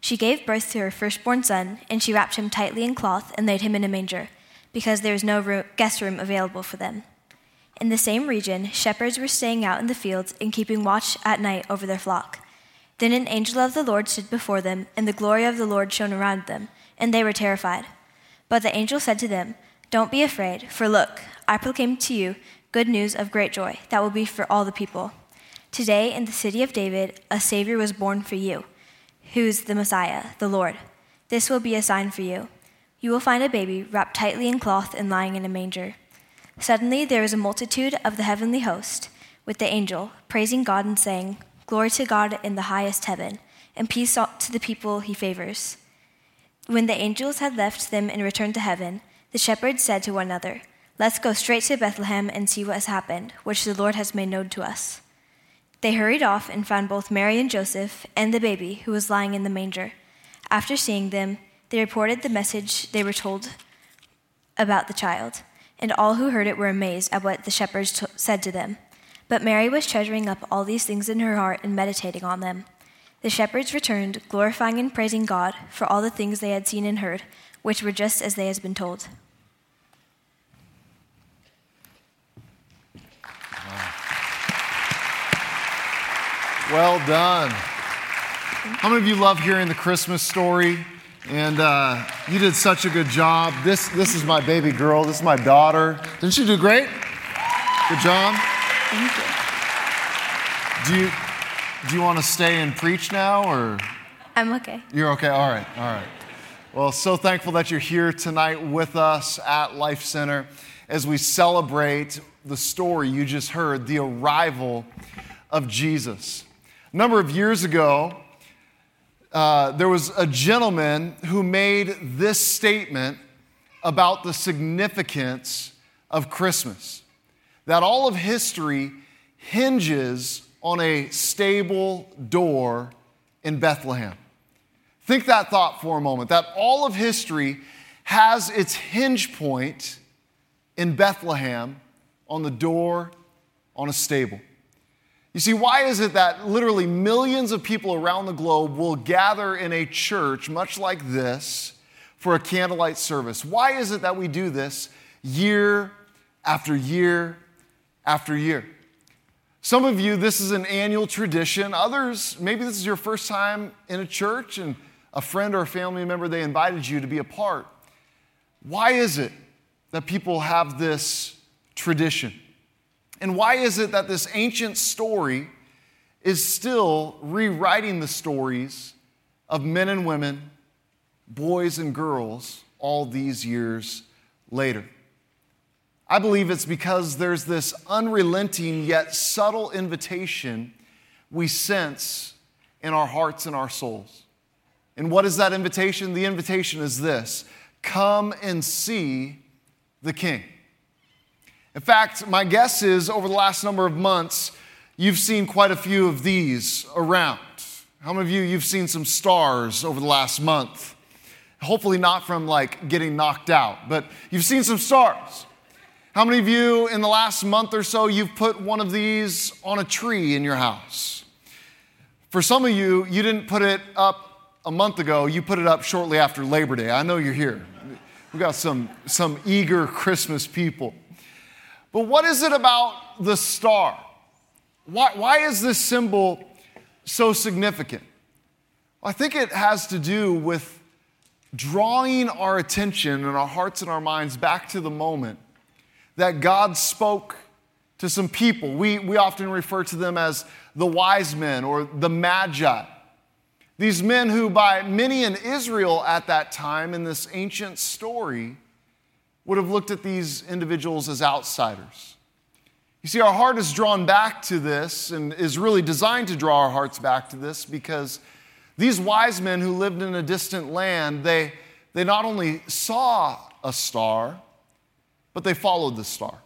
She gave birth to her firstborn son, and she wrapped him tightly in cloth and laid him in a manger, because there was no room, guest room available for them. In the same region, shepherds were staying out in the fields and keeping watch at night over their flock. Then an angel of the Lord stood before them, and the glory of the Lord shone around them, and they were terrified. But the angel said to them, Don't be afraid, for look, I proclaim to you good news of great joy that will be for all the people. Today, in the city of David, a Savior was born for you, who's the Messiah, the Lord. This will be a sign for you. You will find a baby wrapped tightly in cloth and lying in a manger. Suddenly, there was a multitude of the heavenly host with the angel, praising God and saying, Glory to God in the highest heaven, and peace to the people he favors. When the angels had left them and returned to heaven, the shepherds said to one another, Let's go straight to Bethlehem and see what has happened, which the Lord has made known to us. They hurried off and found both Mary and Joseph and the baby who was lying in the manger. After seeing them, they reported the message they were told about the child, and all who heard it were amazed at what the shepherds t- said to them. But Mary was treasuring up all these things in her heart and meditating on them. The shepherds returned, glorifying and praising God for all the things they had seen and heard, which were just as they had been told. Well done. How many of you love hearing the Christmas story? And uh, you did such a good job. This, this is my baby girl. This is my daughter. Didn't she do great? Good job. Thank you. Do you, do you want to stay and preach now, or I'm okay. you're okay? All right, all right. Well, so thankful that you're here tonight with us at Life Center as we celebrate the story you just heard, the arrival of Jesus. A number of years ago, uh, there was a gentleman who made this statement about the significance of Christmas that all of history hinges on a stable door in Bethlehem. Think that thought for a moment that all of history has its hinge point in Bethlehem on the door on a stable. You see, why is it that literally millions of people around the globe will gather in a church much like this for a candlelight service? Why is it that we do this year after year after year? Some of you, this is an annual tradition. Others, maybe this is your first time in a church and a friend or a family member, they invited you to be a part. Why is it that people have this tradition? And why is it that this ancient story is still rewriting the stories of men and women, boys and girls, all these years later? I believe it's because there's this unrelenting yet subtle invitation we sense in our hearts and our souls. And what is that invitation? The invitation is this come and see the King. In fact, my guess is over the last number of months, you've seen quite a few of these around. How many of you, you've seen some stars over the last month? Hopefully, not from like getting knocked out, but you've seen some stars. How many of you in the last month or so, you've put one of these on a tree in your house? For some of you, you didn't put it up a month ago, you put it up shortly after Labor Day. I know you're here. We've got some, some eager Christmas people. But what is it about the star? Why, why is this symbol so significant? I think it has to do with drawing our attention and our hearts and our minds back to the moment that God spoke to some people. We, we often refer to them as the wise men or the magi. These men who, by many in Israel at that time in this ancient story, would have looked at these individuals as outsiders. You see, our heart is drawn back to this and is really designed to draw our hearts back to this because These wise men who lived in a distant land, they, they not only saw a star, but they followed the star.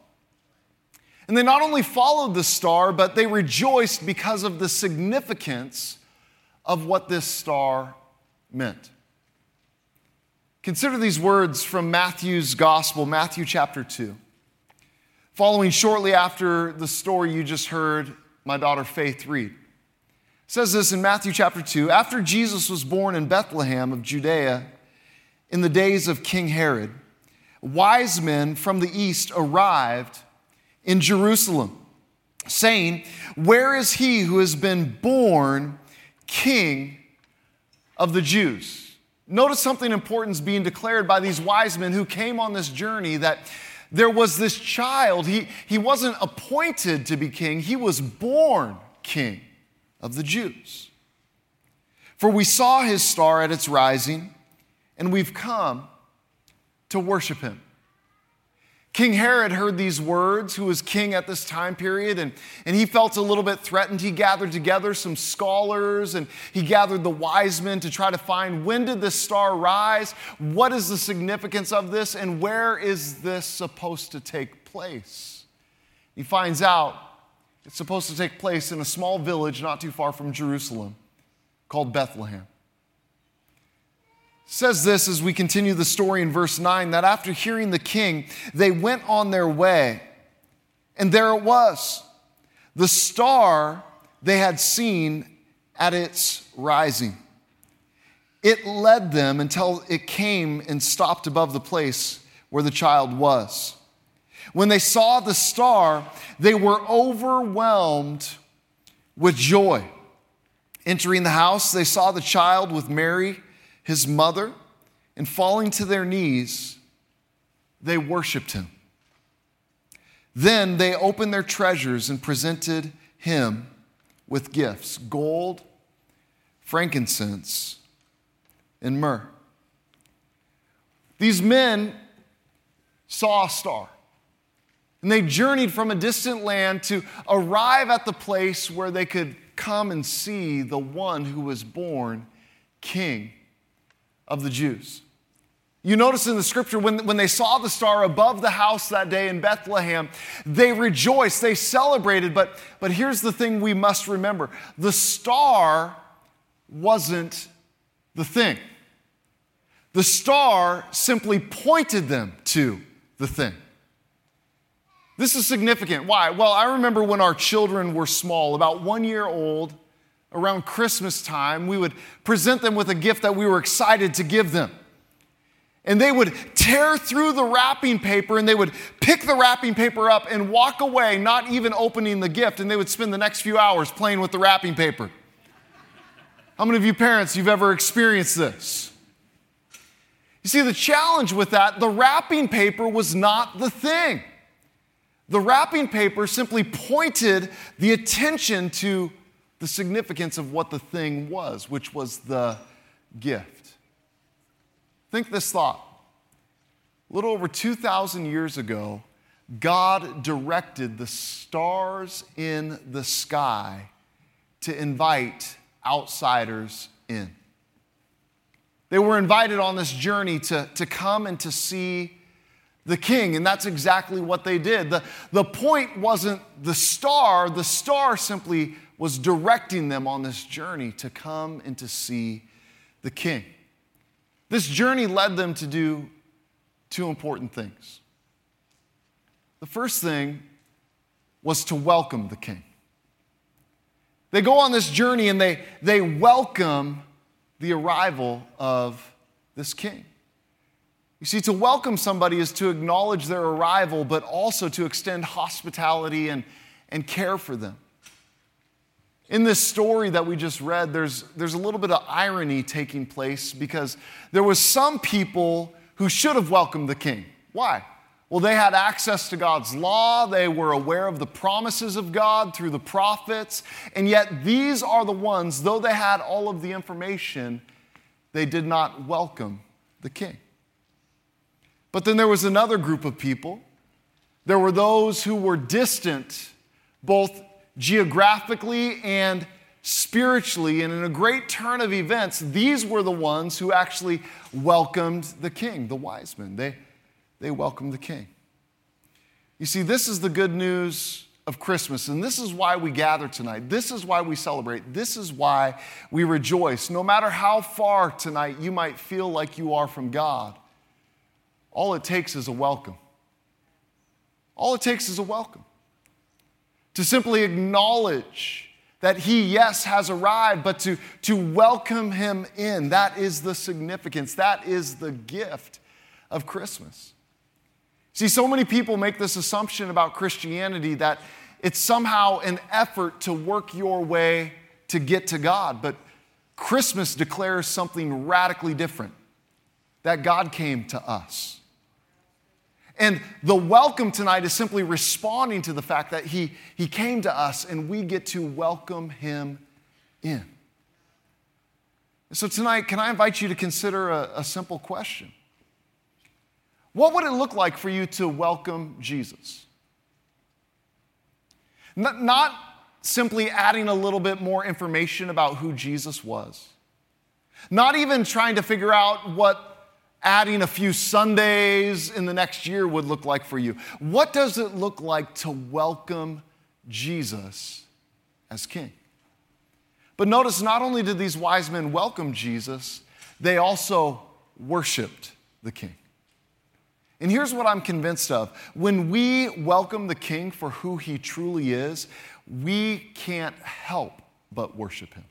And they not only followed the star, but they rejoiced because of the significance of what this star meant. Consider these words from Matthew's Gospel, Matthew chapter 2. Following shortly after the story you just heard my daughter Faith read. It says this in Matthew chapter 2 After Jesus was born in Bethlehem of Judea in the days of King Herod, wise men from the east arrived in Jerusalem, saying, Where is he who has been born king of the Jews? Notice something important is being declared by these wise men who came on this journey that there was this child. He, he wasn't appointed to be king, he was born king of the Jews. For we saw his star at its rising, and we've come to worship him. King Herod heard these words, who was king at this time period, and, and he felt a little bit threatened. He gathered together some scholars and he gathered the wise men to try to find when did this star rise? What is the significance of this? And where is this supposed to take place? He finds out it's supposed to take place in a small village not too far from Jerusalem called Bethlehem says this as we continue the story in verse 9 that after hearing the king, they went on their way. And there it was, the star they had seen at its rising. It led them until it came and stopped above the place where the child was. When they saw the star, they were overwhelmed with joy. Entering the house, they saw the child with Mary his mother, and falling to their knees, they worshiped him. Then they opened their treasures and presented him with gifts gold, frankincense, and myrrh. These men saw a star. And they journeyed from a distant land to arrive at the place where they could come and see the one who was born king of the Jews. You notice in the scripture when, when they saw the star above the house that day in Bethlehem, they rejoiced, they celebrated. But, but here's the thing we must remember the star wasn't the thing, the star simply pointed them to the thing. This is significant. Why? Well, I remember when our children were small, about one year old, around Christmas time, we would present them with a gift that we were excited to give them. And they would tear through the wrapping paper and they would pick the wrapping paper up and walk away, not even opening the gift. And they would spend the next few hours playing with the wrapping paper. How many of you parents, you've ever experienced this? You see, the challenge with that, the wrapping paper was not the thing. The wrapping paper simply pointed the attention to the significance of what the thing was, which was the gift. Think this thought. A little over 2,000 years ago, God directed the stars in the sky to invite outsiders in. They were invited on this journey to, to come and to see the king, and that's exactly what they did. The, the point wasn't the star, the star simply was directing them on this journey to come and to see the king. This journey led them to do two important things. The first thing was to welcome the king. They go on this journey and they, they welcome the arrival of this king. You see, to welcome somebody is to acknowledge their arrival, but also to extend hospitality and, and care for them. In this story that we just read, there's, there's a little bit of irony taking place because there was some people who should have welcomed the king. Why? Well, they had access to God's law, they were aware of the promises of God through the prophets, and yet these are the ones, though they had all of the information, they did not welcome the king. But then there was another group of people. There were those who were distant, both geographically and spiritually and in a great turn of events, these were the ones who actually welcomed the king, the wise men. They, they welcomed the king. You see, this is the good news of Christmas, and this is why we gather tonight. This is why we celebrate. This is why we rejoice. No matter how far tonight you might feel like you are from God, all it takes is a welcome. All it takes is a welcome. To simply acknowledge that he, yes, has arrived, but to, to welcome him in. That is the significance, that is the gift of Christmas. See, so many people make this assumption about Christianity that it's somehow an effort to work your way to get to God, but Christmas declares something radically different that God came to us. And the welcome tonight is simply responding to the fact that he, he came to us and we get to welcome him in. So, tonight, can I invite you to consider a, a simple question? What would it look like for you to welcome Jesus? Not, not simply adding a little bit more information about who Jesus was, not even trying to figure out what adding a few Sundays in the next year would look like for you. What does it look like to welcome Jesus as King? But notice not only did these wise men welcome Jesus, they also worshiped the King. And here's what I'm convinced of when we welcome the King for who he truly is, we can't help but worship him.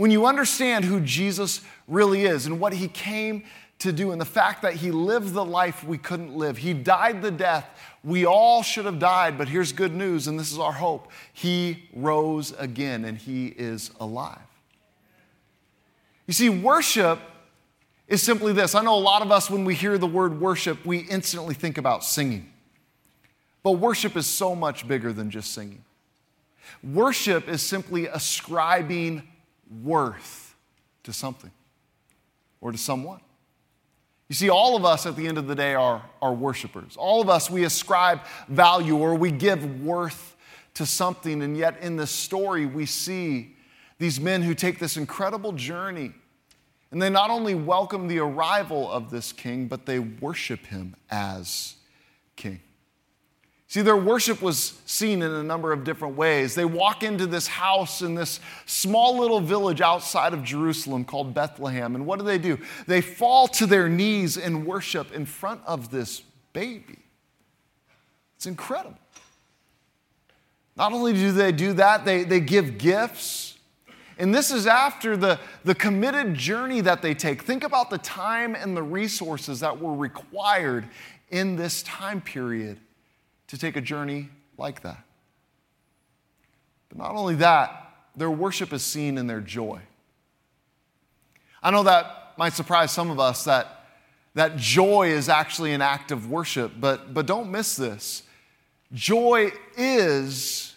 When you understand who Jesus really is and what he came to do, and the fact that he lived the life we couldn't live, he died the death we all should have died, but here's good news, and this is our hope. He rose again, and he is alive. You see, worship is simply this. I know a lot of us, when we hear the word worship, we instantly think about singing. But worship is so much bigger than just singing. Worship is simply ascribing worth to something or to someone. You see, all of us at the end of the day are, are worshipers. All of us, we ascribe value or we give worth to something. And yet, in this story, we see these men who take this incredible journey. And they not only welcome the arrival of this king, but they worship him as king. See, their worship was seen in a number of different ways. They walk into this house in this small little village outside of Jerusalem called Bethlehem. And what do they do? They fall to their knees and worship in front of this baby. It's incredible. Not only do they do that, they, they give gifts. And this is after the, the committed journey that they take. Think about the time and the resources that were required in this time period to take a journey like that. But not only that, their worship is seen in their joy. I know that might surprise some of us that, that joy is actually an act of worship, but, but don't miss this. Joy is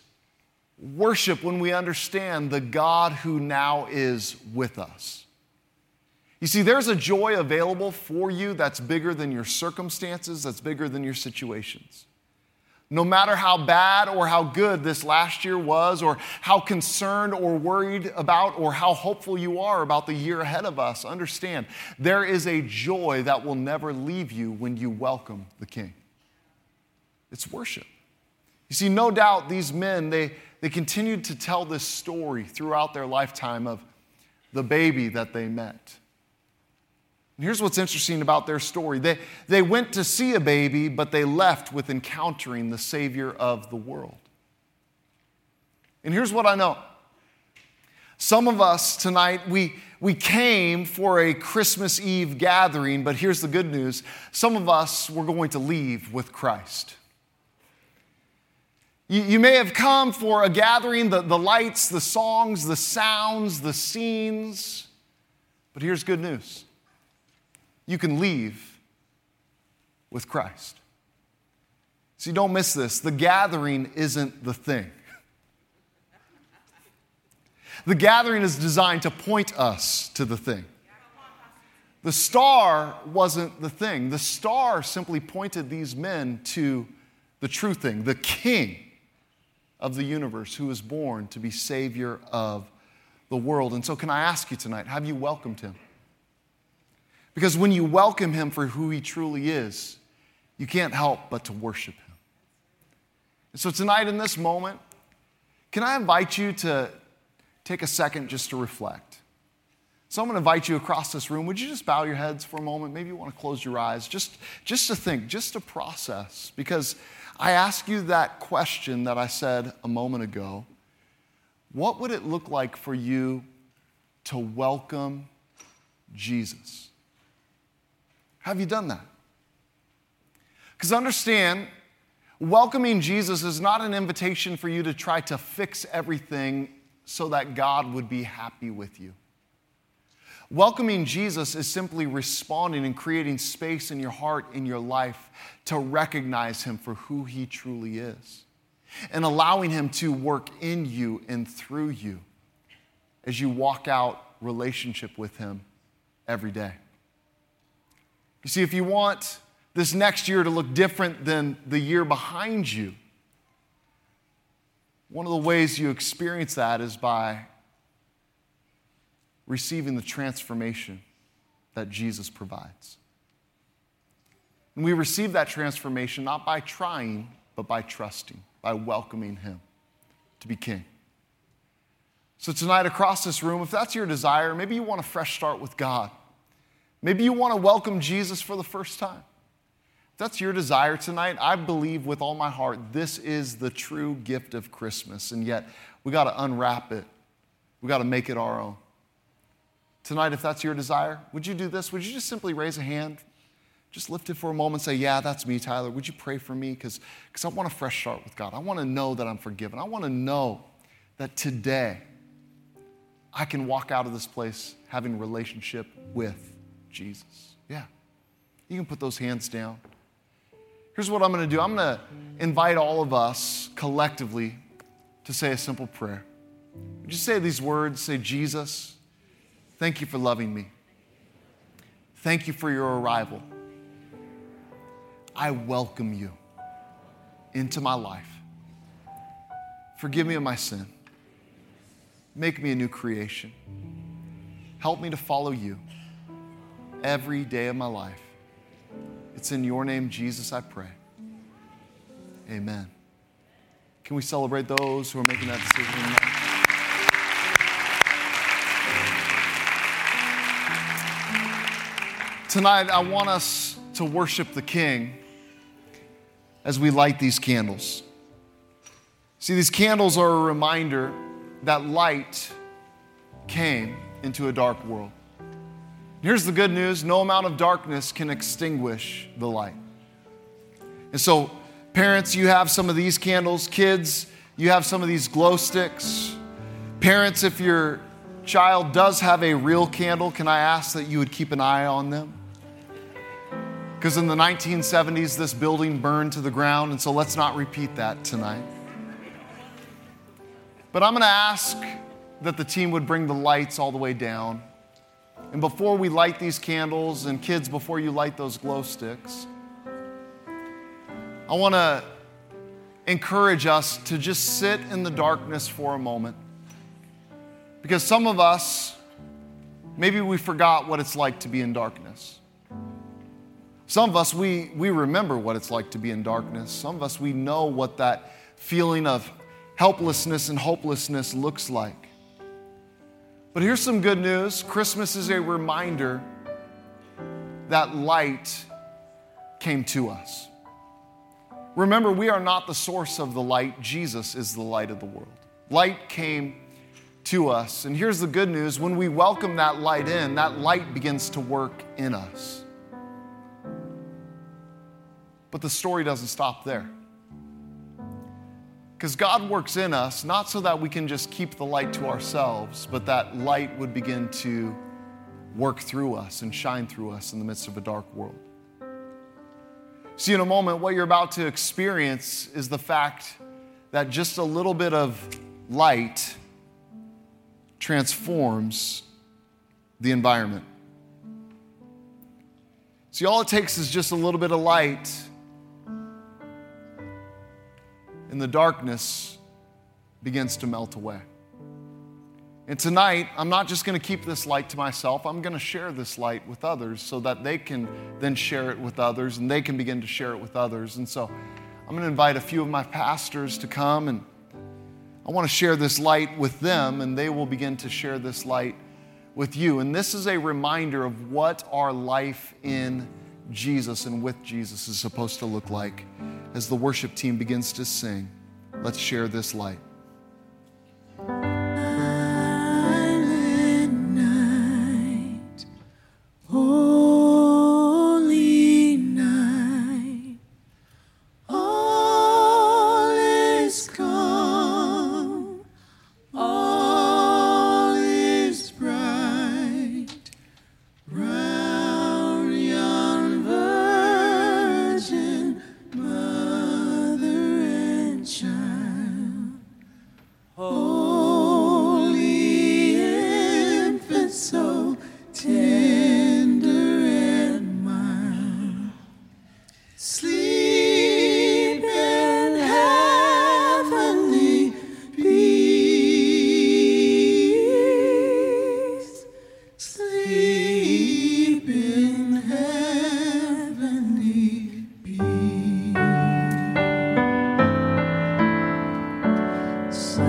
worship when we understand the God who now is with us. You see, there's a joy available for you that's bigger than your circumstances, that's bigger than your situations. No matter how bad or how good this last year was, or how concerned or worried about, or how hopeful you are about the year ahead of us, understand there is a joy that will never leave you when you welcome the King. It's worship. You see, no doubt these men, they, they continued to tell this story throughout their lifetime of the baby that they met and here's what's interesting about their story they, they went to see a baby, but they left with encountering the Savior of the world. And here's what I know some of us tonight, we, we came for a Christmas Eve gathering, but here's the good news some of us were going to leave with Christ. You, you may have come for a gathering, the, the lights, the songs, the sounds, the scenes, but here's good news you can leave with Christ. See, don't miss this. The gathering isn't the thing. The gathering is designed to point us to the thing. The star wasn't the thing. The star simply pointed these men to the true thing, the king of the universe who was born to be Savior of the world. And so, can I ask you tonight, have you welcomed him? Because when you welcome him for who he truly is, you can't help but to worship him. And so, tonight in this moment, can I invite you to take a second just to reflect? So I'm going to invite you across this room. Would you just bow your heads for a moment? Maybe you want to close your eyes, just, just to think, just to process. Because I ask you that question that I said a moment ago. What would it look like for you to welcome Jesus? Have you done that? Because understand, welcoming Jesus is not an invitation for you to try to fix everything so that God would be happy with you. Welcoming Jesus is simply responding and creating space in your heart, in your life, to recognize Him for who He truly is and allowing Him to work in you and through you as you walk out relationship with Him every day. You see, if you want this next year to look different than the year behind you, one of the ways you experience that is by receiving the transformation that Jesus provides. And we receive that transformation not by trying, but by trusting, by welcoming Him to be King. So, tonight, across this room, if that's your desire, maybe you want a fresh start with God. Maybe you want to welcome Jesus for the first time. If that's your desire tonight, I believe with all my heart this is the true gift of Christmas. And yet, we got to unwrap it, we got to make it our own. Tonight, if that's your desire, would you do this? Would you just simply raise a hand? Just lift it for a moment and say, Yeah, that's me, Tyler. Would you pray for me? Because I want a fresh start with God. I want to know that I'm forgiven. I want to know that today I can walk out of this place having relationship with Jesus. Yeah. You can put those hands down. Here's what I'm going to do I'm going to invite all of us collectively to say a simple prayer. Just say these words say, Jesus, Thank you for loving me. Thank you for your arrival. I welcome you into my life. Forgive me of my sin. Make me a new creation. Help me to follow you every day of my life. It's in your name, Jesus, I pray. Amen. Can we celebrate those who are making that decision? Tonight, I want us to worship the King as we light these candles. See, these candles are a reminder that light came into a dark world. Here's the good news no amount of darkness can extinguish the light. And so, parents, you have some of these candles. Kids, you have some of these glow sticks. Parents, if your child does have a real candle, can I ask that you would keep an eye on them? Because in the 1970s, this building burned to the ground, and so let's not repeat that tonight. But I'm going to ask that the team would bring the lights all the way down. And before we light these candles, and kids, before you light those glow sticks, I want to encourage us to just sit in the darkness for a moment. Because some of us, maybe we forgot what it's like to be in darkness. Some of us, we, we remember what it's like to be in darkness. Some of us, we know what that feeling of helplessness and hopelessness looks like. But here's some good news Christmas is a reminder that light came to us. Remember, we are not the source of the light, Jesus is the light of the world. Light came to us. And here's the good news when we welcome that light in, that light begins to work in us. But the story doesn't stop there. Because God works in us not so that we can just keep the light to ourselves, but that light would begin to work through us and shine through us in the midst of a dark world. See, in a moment, what you're about to experience is the fact that just a little bit of light transforms the environment. See, all it takes is just a little bit of light in the darkness begins to melt away. And tonight, I'm not just going to keep this light to myself, I'm going to share this light with others so that they can then share it with others and they can begin to share it with others. And so I'm going to invite a few of my pastors to come and I want to share this light with them and they will begin to share this light with you. And this is a reminder of what our life in Jesus and with Jesus is supposed to look like as the worship team begins to sing. Let's share this light. so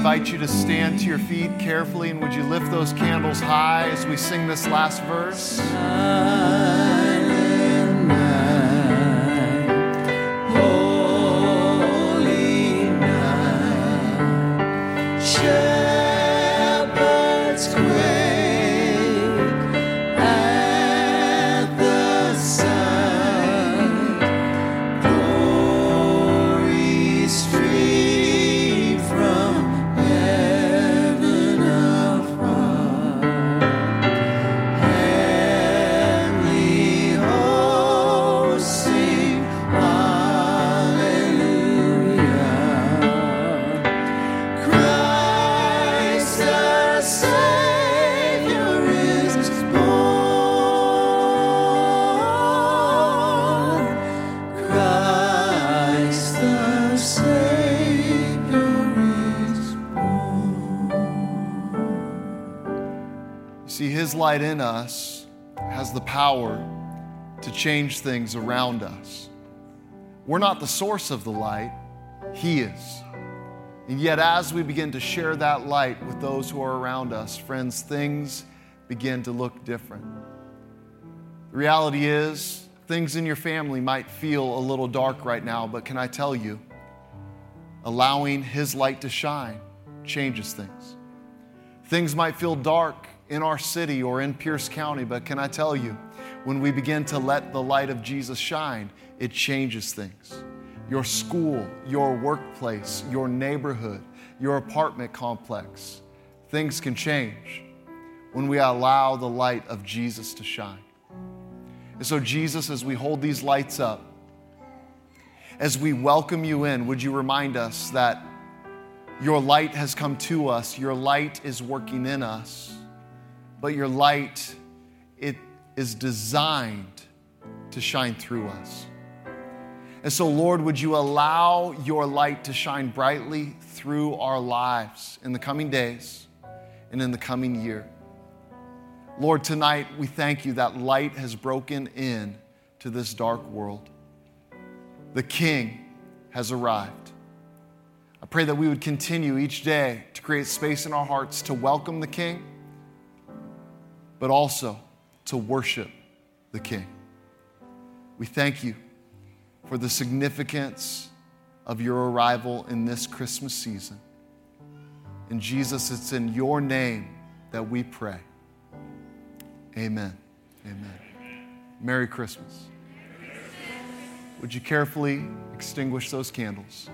invite you to stand to your feet carefully and would you lift those candles high as we sing this last verse? In us has the power to change things around us. We're not the source of the light, He is. And yet, as we begin to share that light with those who are around us, friends, things begin to look different. The reality is, things in your family might feel a little dark right now, but can I tell you, allowing His light to shine changes things. Things might feel dark in our city or in Pierce County, but can I tell you, when we begin to let the light of Jesus shine, it changes things. Your school, your workplace, your neighborhood, your apartment complex, things can change when we allow the light of Jesus to shine. And so, Jesus, as we hold these lights up, as we welcome you in, would you remind us that your light has come to us, your light is working in us but your light, it is designed to shine through us. And so, Lord, would you allow your light to shine brightly through our lives in the coming days and in the coming year? Lord, tonight we thank you that light has broken in to this dark world. The King has arrived. I pray that we would continue each day to create space in our hearts to welcome the King but also to worship the King. We thank you for the significance of your arrival in this Christmas season. And Jesus, it's in your name that we pray. Amen. Amen. Merry Christmas. Would you carefully extinguish those candles?